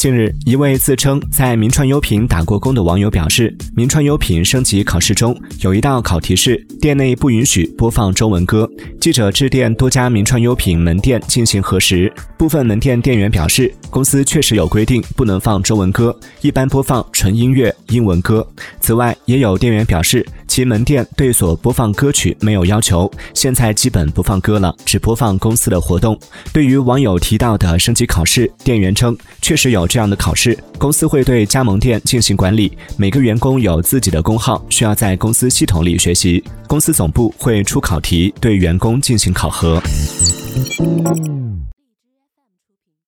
近日，一位自称在名创优品打过工的网友表示，名创优品升级考试中有一道考题是店内不允许播放中文歌。记者致电多家名创优品门店进行核实，部分门店店员表示，公司确实有规定不能放中文歌，一般播放纯音乐英文歌。此外，也有店员表示，其门店对所播放歌曲没有要求，现在基本不放歌了，只播放公司的活动。对于网友提到的升级考试，店员称确实有。这样的考试，公司会对加盟店进行管理。每个员工有自己的工号，需要在公司系统里学习。公司总部会出考题，对员工进行考核。